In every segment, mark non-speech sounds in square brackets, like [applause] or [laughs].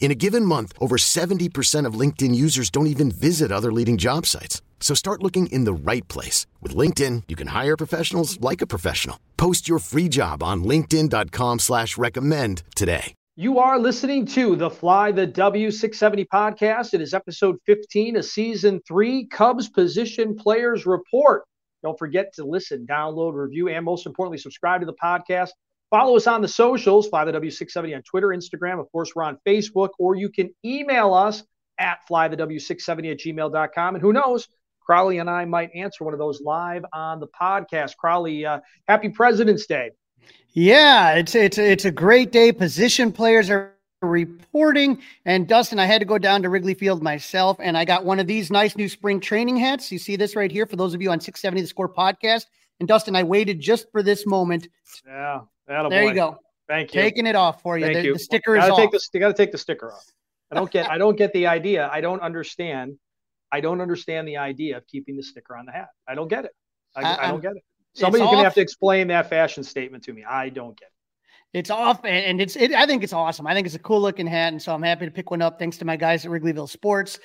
In a given month, over 70% of LinkedIn users don't even visit other leading job sites. So start looking in the right place. With LinkedIn, you can hire professionals like a professional. Post your free job on linkedin.com slash recommend today. You are listening to the Fly the W670 podcast. It is episode 15 of season three, Cubs Position Players Report. Don't forget to listen, download, review, and most importantly, subscribe to the podcast. Follow us on the socials, Fly the W670 on Twitter, Instagram. Of course, we're on Facebook, or you can email us at flythew670 at gmail.com. And who knows, Crowley and I might answer one of those live on the podcast. Crowley, uh, happy President's Day. Yeah, it's it's it's a great day. Position players are reporting. And Dustin, I had to go down to Wrigley Field myself, and I got one of these nice new spring training hats. You see this right here for those of you on 670 The Score podcast. And Dustin, I waited just for this moment. Yeah, there you go. Thank you. Taking it off for you. Thank the, you. the sticker gotta is take off. The, you got to take the sticker off. I don't get. I don't get the idea. I don't understand. I don't understand the idea of keeping the sticker on the hat. I don't get it. I, I, I don't um, get it. Somebody's going to have to explain that fashion statement to me. I don't get it. It's off, and it's. It, I think it's awesome. I think it's a cool looking hat, and so I'm happy to pick one up. Thanks to my guys at Wrigleyville Sports.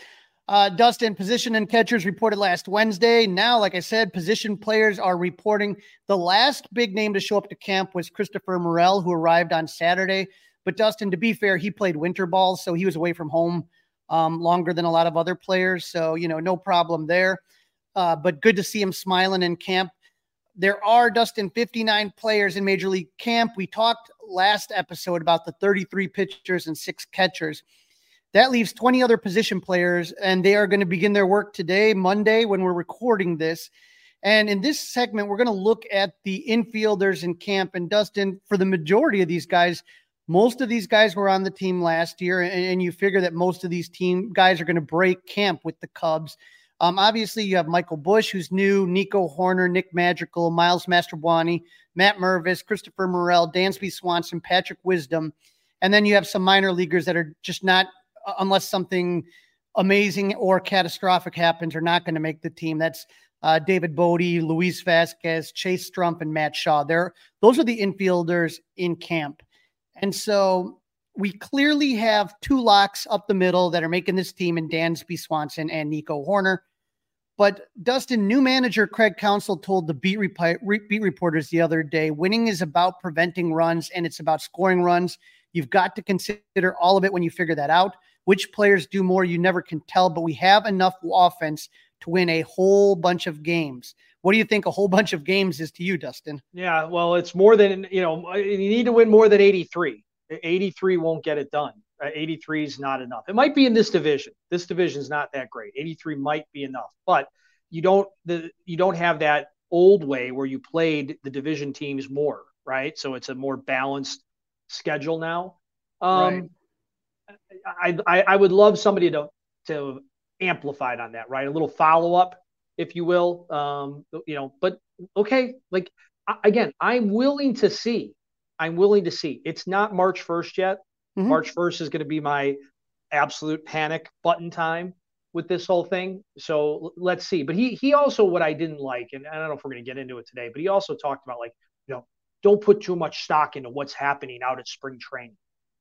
Uh, Dustin, position and catchers reported last Wednesday. Now, like I said, position players are reporting. The last big name to show up to camp was Christopher Morel, who arrived on Saturday. But Dustin, to be fair, he played winter ball, so he was away from home um, longer than a lot of other players. So, you know, no problem there. Uh, but good to see him smiling in camp. There are, Dustin, 59 players in Major League Camp. We talked last episode about the 33 pitchers and six catchers. That leaves 20 other position players, and they are going to begin their work today, Monday, when we're recording this. And in this segment, we're going to look at the infielders in camp. And Dustin, for the majority of these guys, most of these guys were on the team last year, and, and you figure that most of these team guys are going to break camp with the Cubs. Um, obviously, you have Michael Busch, who's new, Nico Hoerner, Nick Madrigal, Miles Mastrobuoni, Matt Mervis, Christopher Morel, Dansby Swanson, Patrick Wisdom. And then you have some minor leaguers that are just not, unless something amazing or catastrophic happens, are not going to make the team. That's uh, David Bote, Luis Vasquez, Chase Strumpf, and Matt Shaw. There, those are the infielders in camp. And so we clearly have two locks up the middle that are making this team in Dansby Swanson and Nico Hoerner. But Dustin, new manager Craig Counsell told the beat, rep- beat reporters the other day winning is about preventing runs and it's about scoring runs. You've got to consider all of it when you figure that out. Which players do more, you never can tell, but we have enough offense to win a whole bunch of games. What do you think a whole [laughs] bunch of games is to you, Dustin? Yeah, well, it's more than, you know, you need to win more than 83. 83 won't get it done. Uh, 83 is not enough. It might be in this division. This division is not that great. 83 might be enough, but you don't the you don't have that old way where you played the division teams more, right? So it's a more balanced schedule now. Um, right. I, I I would love somebody to to amplify it on that, right? A little follow up, if you will. Um, you know, but okay, like again, I'm willing to see I'm willing to see. It's not March 1st yet. Mm-hmm. March 1st is going to be my absolute panic button time with this whole thing. So let's see. But he he also what I didn't like, and I don't know if we're going to get into it today, but he also talked about like, you know, don't put too much stock into what's happening out at spring training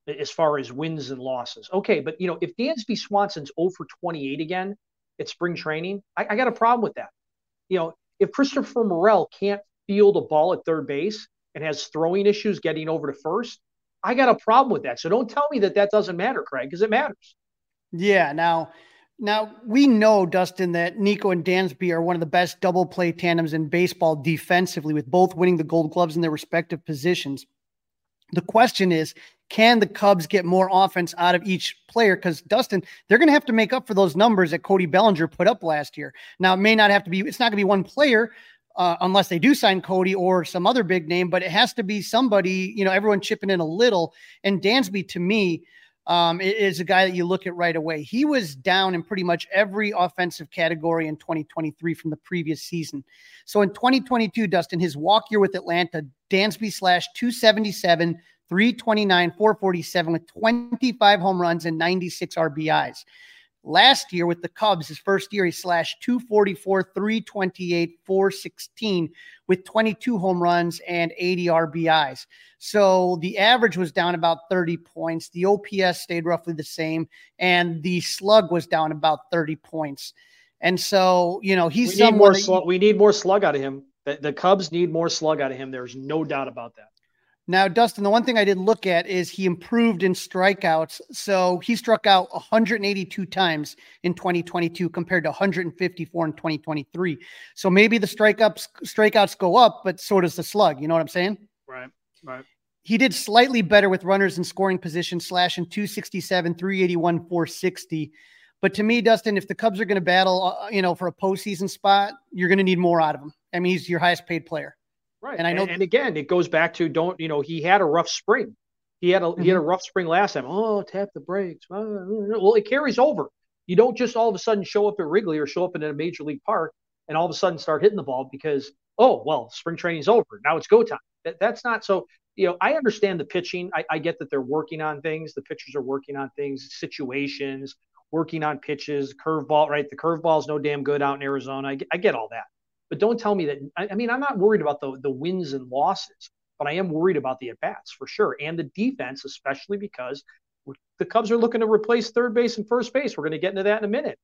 as far as wins and losses. Okay, but you know, if Dansby Swanson's 0 for 28 again at spring training, I, I got a problem with that. You know, if Christopher Morel can't field a ball at third base, and has throwing issues getting over to first, I got a problem with that. So don't tell me that that doesn't matter, Craig, because it matters. Yeah. Now, Now, we know, Dustin, that Nico and Dansby are one of the best double play tandems in baseball defensively, with both winning the gold gloves in their respective positions. The question is, can the Cubs get more offense out of each player? Because Dustin, they're going to have to make up for those numbers that Cody Bellinger put up last year. Now, it may not have to be, it's not going to be one player, uh, unless they do sign Cody or some other big name, but it has to be somebody, you know, everyone chipping in a little. And Dansby, to me, um, is a guy that you look at right away. He was down in pretty much every offensive category in 2023 from the previous season. So in 2022, Dustin, his walk year with Atlanta, Dansby slash 277, 329, 447 with 25 home runs and 96 RBIs. Last year with the Cubs, his first year, he slashed 244, 328, 416 with 22 home runs and 80 RBIs. So the average was down about 30 points. The OPS stayed roughly the same, and the slug was down about 30 points. And so, you know, he's we need more slug. We need more slug out of him. The, the Cubs need more slug out of him. There's no doubt about that. Now, Dustin, the one thing I did look at is he improved in strikeouts. So he struck out 182 times in 2022 compared to 154 in 2023. So maybe the strikeouts strikeouts go up, but so does the slug. You know what I'm saying? Right. Right. He did slightly better with runners in scoring position, slashing 267, 381, 460. But to me, Dustin, if the Cubs are going to battle, uh, you know, for a postseason spot, you're going to need more out of him. I mean, he's your highest paid player. Right. And I know, and, and, again, it goes back to don't you know he had a rough spring. He had a mm-hmm. he had a mm-hmm. rough spring last time. Oh, tap the brakes. Well, it carries over. You don't just all of a sudden show up at Wrigley or show up in a major league park and all of a sudden start hitting the ball because oh well, spring training's over. Now it's go time. That, that's not so. You know, I understand the pitching. I, I get that they're working on things. The pitchers are working on things, situations, working on pitches, curveball. Right, the curveball is no damn good out in Arizona. I I get all that. But don't tell me that. I, I mean, I'm not worried about the the wins and losses, but I am worried about the at bats for sure, and the defense, especially because the Cubs are looking to replace third base and first base. We're going to get into that in a minute.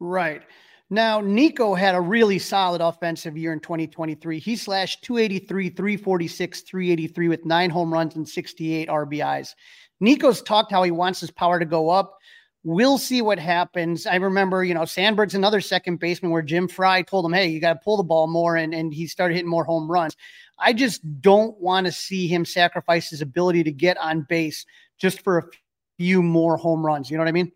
Right. Now, Nico had a really solid offensive year in 2023. He slashed 283, 346, 383 with nine home runs and 68 RBIs. Nico's talked how he wants his power to go up. We'll see what happens. I remember, you know, Sandberg's another second baseman where Jim Frey told him, hey, you got to pull the ball more. And, and he started hitting more home runs. I just don't want to see him sacrifice his ability to get on base just for a few more home runs. You know what I mean?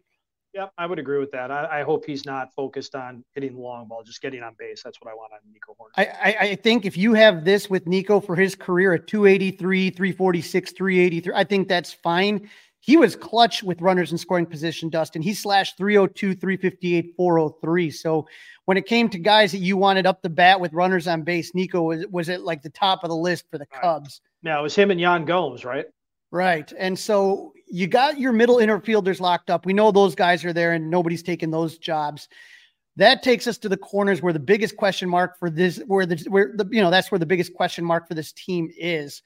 Yep, I would agree with that. I, I, hope he's not focused on hitting the long ball, just getting on base. That's what I want on Nico Horn. I, I, I think if you have this with Nico for his career at 283, 346, 383, I think that's fine. He was clutch with runners in scoring position, Dustin. He slashed 302, 358, 403. So when it came to guys that you wanted up the bat with runners on base, Nico was, was at like the top of the list for the Cubs. Now it was him and Yan Gomes, right? Right. And so you got your middle infielders locked up. We know those guys are there and nobody's taking those jobs. That takes us to the corners where the biggest question mark for this, where the, where the, you know, that's where the biggest question mark for this team is.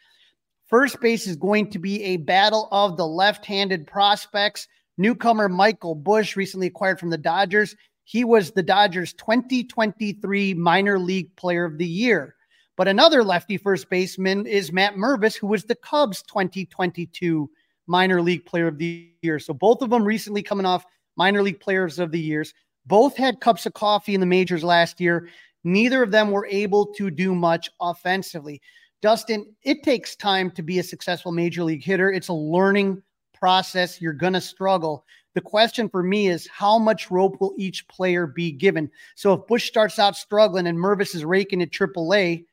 First base is going to be a battle of the left handed prospects. Newcomer Michael Busch, recently acquired from the Dodgers. He was the Dodgers 2023 minor league player of the year. But another lefty first baseman is Matt Mervis, who was the Cubs 2022 minor league player of the year. So both of them recently coming off minor league players of the years. Both had cups of coffee in the majors last year. Neither of them were able to do much offensively. Dustin, it takes time to be a successful major league hitter. It's a learning process. You're going to struggle. The question for me is how much rope will each player be given? So if Busch starts out struggling and Mervis is raking at AAA,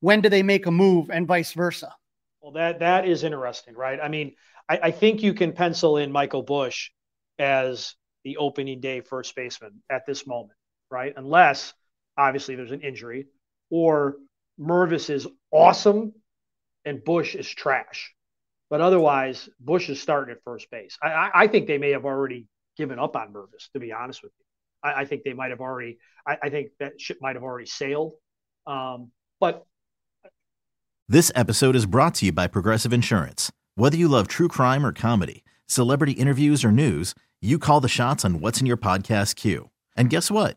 when do they make a move and vice versa? Well, that that is interesting, right? I mean, I, I think you can pencil in Michael Busch as the opening day first baseman at this moment, right? Unless obviously there's an injury or Mervis is awesome and Busch is trash. But otherwise, Busch is starting at first base. I, I, I think they may have already given up on Mervis, to be honest with you. I, I think they might have already, I, think that ship might have already sailed. Um, but this episode is brought to you by Progressive Insurance. Whether you love true crime or comedy, celebrity interviews or news, you call the shots on what's in your podcast queue. And guess what?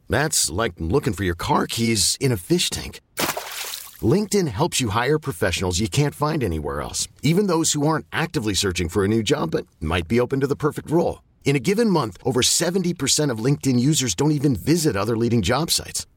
That's like looking for your car keys in a fish tank. LinkedIn helps you hire professionals you can't find anywhere else, even those who aren't actively searching for a new job but might be open to the perfect role. In a given month, over 70% of LinkedIn users don't even visit other leading job sites.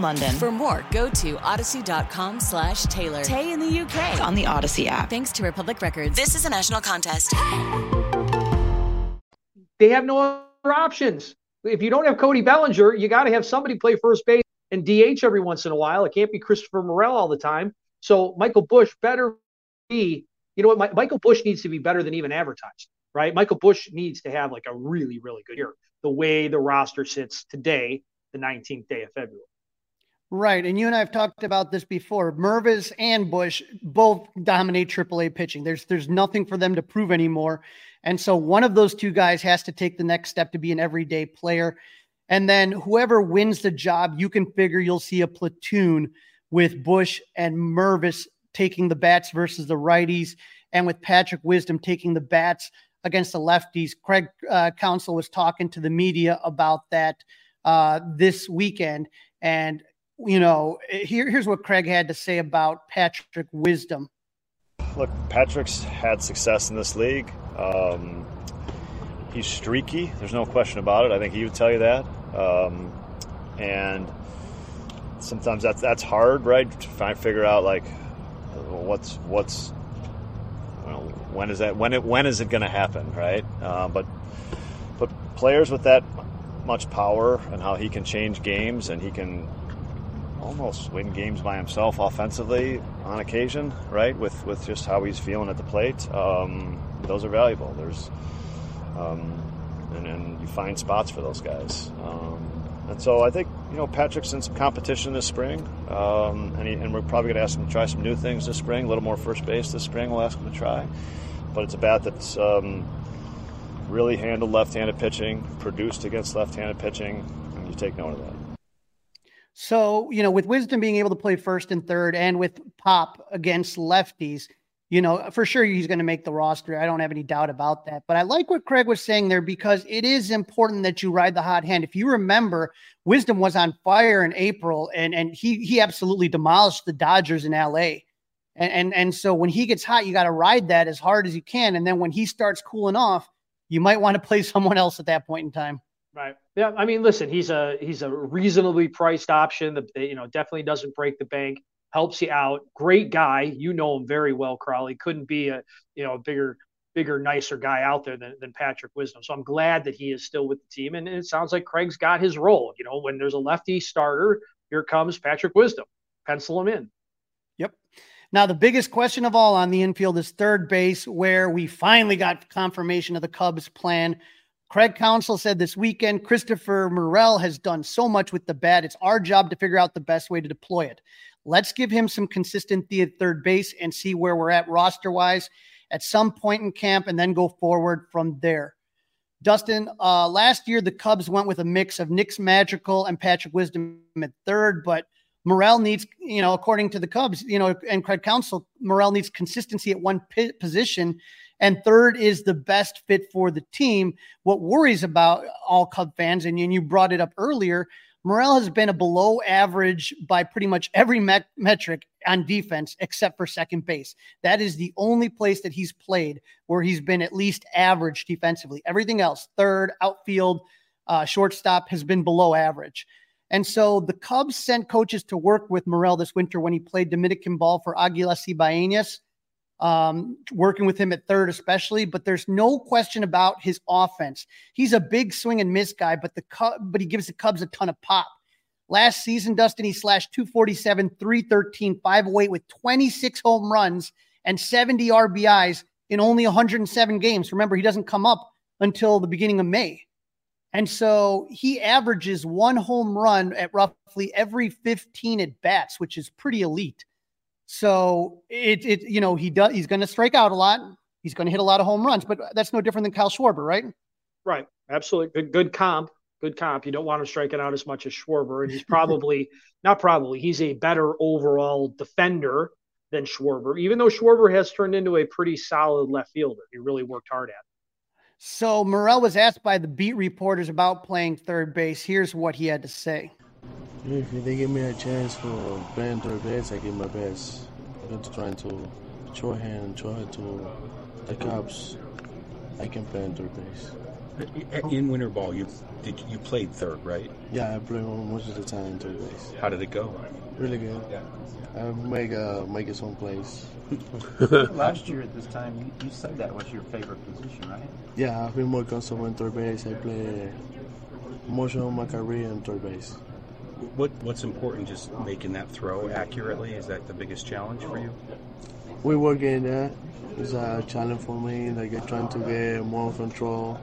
London. For more, go to audacy.com slash Taylor. Tay in the UK. on the Audacy app. Thanks to Republic Records. This is a national contest. They have no other options. If you don't have Cody Bellinger, you got to have somebody play first base and DH every once in a while. It can't be Christopher Morel all the time. So Michael Busch better be, you know what, Mi- Michael Busch needs to be better than even advertised, right? Michael Busch needs to have like a really, really good year. The way the roster sits today, the 19th day of February. Right. And you and I have talked about this before. Mervis and Busch both dominate AAA pitching. There's there's nothing for them to prove anymore. And so one of those two guys has to take the next step to be an everyday player. And then whoever wins the job, you can figure you'll see a platoon with Busch and Mervis taking the bats versus the righties, and with Patrick Wisdom taking the bats against the lefties. Craig uh, Counsell was talking to the media about that uh, this weekend. And you know, here, here's what Craig had to say about Patrick Wisdom. Look, Patrick's had success in this league. Um, he's streaky. There's no question about it. I think he would tell you that. Um, and sometimes that's that's hard, right? To find figure out like what's what's know, when is that when it when is it going to happen, right? Uh, but but players with that much power and how he can change games and he can almost win games by himself offensively on occasion, right? With with just how he's feeling at the plate, um, those are valuable. There's um, and, and you find spots for those guys. Um, and so I think you know Patrick's in some competition this spring, um, and, he, and we're probably going to ask him to try some new things this spring. A little more first base this spring. We'll ask him to try, but it's a bat that's um, really handled left-handed pitching, produced against left-handed pitching, and you take note of that. So, you know, with Wisdom being able to play first and third and with Pop against lefties, you know, for sure he's going to make the roster. I don't have any doubt about that. But I like what Craig was saying there because it is important that you ride the hot hand. If you remember, Wisdom was on fire in April and and he he absolutely demolished the Dodgers in LA. And and, and so when he gets hot, you got to ride that as hard as you can. And then when he starts cooling off, you might want to play [laughs] someone else at that point in time. Right. Yeah. I mean, listen, he's a he's a reasonably priced option. That you know definitely doesn't break the bank. Helps you out. Great guy. You know him very well, Crawley. Couldn't be a you know a bigger bigger nicer guy out there than, than Patrick Wisdom. So I'm glad that he is still with the team. And it sounds like Craig's got his role. You know, when there's a lefty starter, here comes Patrick Wisdom. Pencil him in. Yep. Now, the biggest question of all on the infield is third base, where we finally got confirmation of the Cubs' plan. Craig Counsell said this weekend Christopher Morel has done so much with the bat. It's our job to figure out the best way to deploy it. Let's give him some consistency at third base and see where we're at roster wise at some point in camp and then go forward from there. Dustin, uh, last year the Cubs went with a mix of Nick's Madrigal and Patrick Wisdom at third, but Morel needs, you know, according to the Cubs, you know, and Craig Counsell, Morel needs consistency at one p- position and third is the best fit for the team. What worries about all Cub fans, and you brought it up earlier, Morel has been a below average by pretty much every met- metric on defense except for second base. That is the only place that he's played where he's been at least average defensively. Everything else, third, outfield, uh, shortstop, has been below average. And so the Cubs sent coaches to work with Morel this winter when he played Dominican ball for Aguilas Cibaeñas. Um, working with him at third, especially. But there's no question about his offense. He's a big swing and miss guy, but the but he gives the Cubs a ton of pop. Last season, Dustin, he slashed 247, 313, 508 with 26 home runs and 70 RBIs in only 107 games. Remember, he doesn't come up until the beginning of May. And so he averages one home run at roughly every 15 at bats, which is pretty elite. So it, it you know, he does he's going to strike out a lot. He's going to hit a lot of home runs, but that's no different than Kyle Schwarber, right? Right. Absolutely. Good, good comp. Good comp. You don't want him striking out as much as Schwarber. And he's [laughs] probably, not probably, he's a better overall defender than Schwarber, even though Schwarber has turned into a pretty solid left fielder. He really worked hard at. So Morel was asked by the beat reporters about playing third base. Here's what he had to say. If they give me a chance for playing third base, I give my best. I'm trying to show hand, show it to the Cubs. I can play in third base. In winter ball, you did you played third, right? Yeah, I play most of the time in third base. How did it go? Really good. I make uh, make it some plays. [laughs] Last year at this time, you, you said that was your favorite position, right? Yeah, I've been more comfortable in third base. I play most of my career in third base. What What's important? Just making that throw accurately. Is that the biggest challenge for you? We're working that. It's a challenge for me. Like I'm trying to get more control,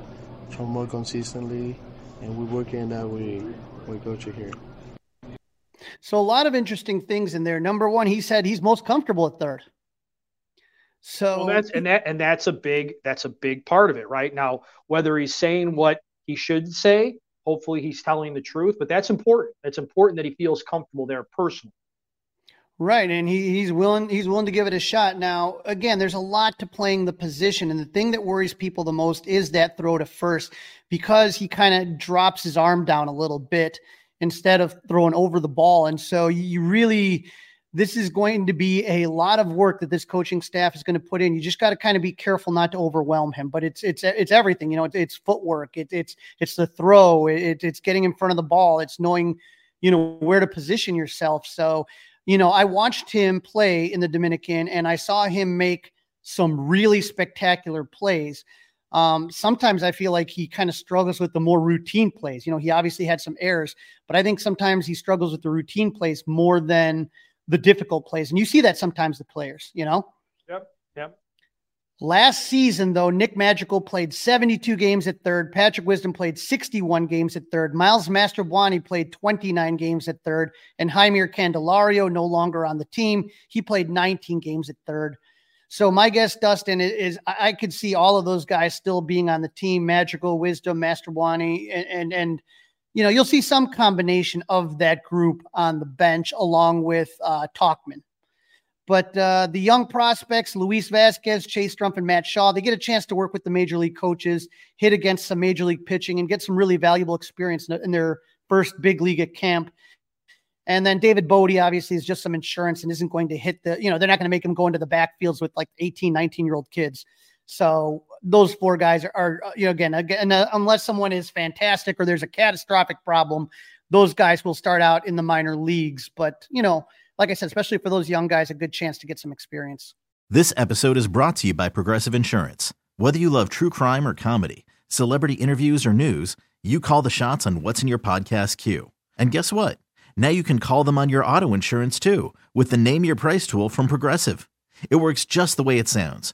try more consistently, and we're working that we we coach here. So a lot of interesting things in there. Number one, he said he's most comfortable at third. So well, that's and that and that's a big that's a big part of it right now. Whether he's saying what he should say, hopefully he's telling the truth, but that's important. It's important that he feels comfortable there personally. Right, and he, he's willing he's willing to give it a shot. Now, again, there's a lot to playing the position, and the thing that worries people the most is that throw to first because he kind of drops his arm down a little bit instead of throwing over the ball, and so you really this is going to be a lot of work that this coaching staff is going to put in. You just got to kind of be careful not to overwhelm him. But it's it's it's everything. You know, it's, it's footwork. It, it's it's the throw. It, it's getting in front of the ball. It's knowing, you know, where to position yourself. So, you know, I watched him play in the Dominican, and I saw him make some really spectacular plays. Um, sometimes I feel like he kind of struggles with the more routine plays. You know, he obviously had some errors, but I think sometimes he struggles with the routine plays more than the difficult plays. And you see that sometimes the players, you know? Yep. Yep. Last season, though, Nick Madrigal played 72 games at third. Patrick Wisdom played 61 games at third. Miles Mastrobuoni played 29 games at third. And Jeimer Candelario, no longer on the team, he played 19 games at third. So my guess, Dustin, is I could see all of those guys still being on the team: Madrigal, Wisdom, Mastrobuoni, and and and you know, you'll see some combination of that group on the bench along with uh, Tauchman. But uh, the young prospects, Luis Vasquez, Chase Strumpf, and Matt Shaw, they get a chance to work with the major league coaches, hit against some major league pitching, and get some really valuable experience in their first big league at camp. And then David Bote obviously is just some insurance and isn't going to hit the, you know, they're not going to make him go into the backfields with like 18, 19 year old kids. So those four guys are, are you know, again, again, uh, unless someone is fantastic or there's a catastrophic problem, those guys will start out in the minor leagues. But, you know, like I said, especially for those young guys, a good chance to get some experience. This episode is brought to you by Progressive Insurance. Whether you love true crime or comedy, celebrity interviews or news, you call the shots on what's in your podcast queue. And guess what? Now you can call them on your auto insurance too with the Name Your Price tool from Progressive. It works just the way it sounds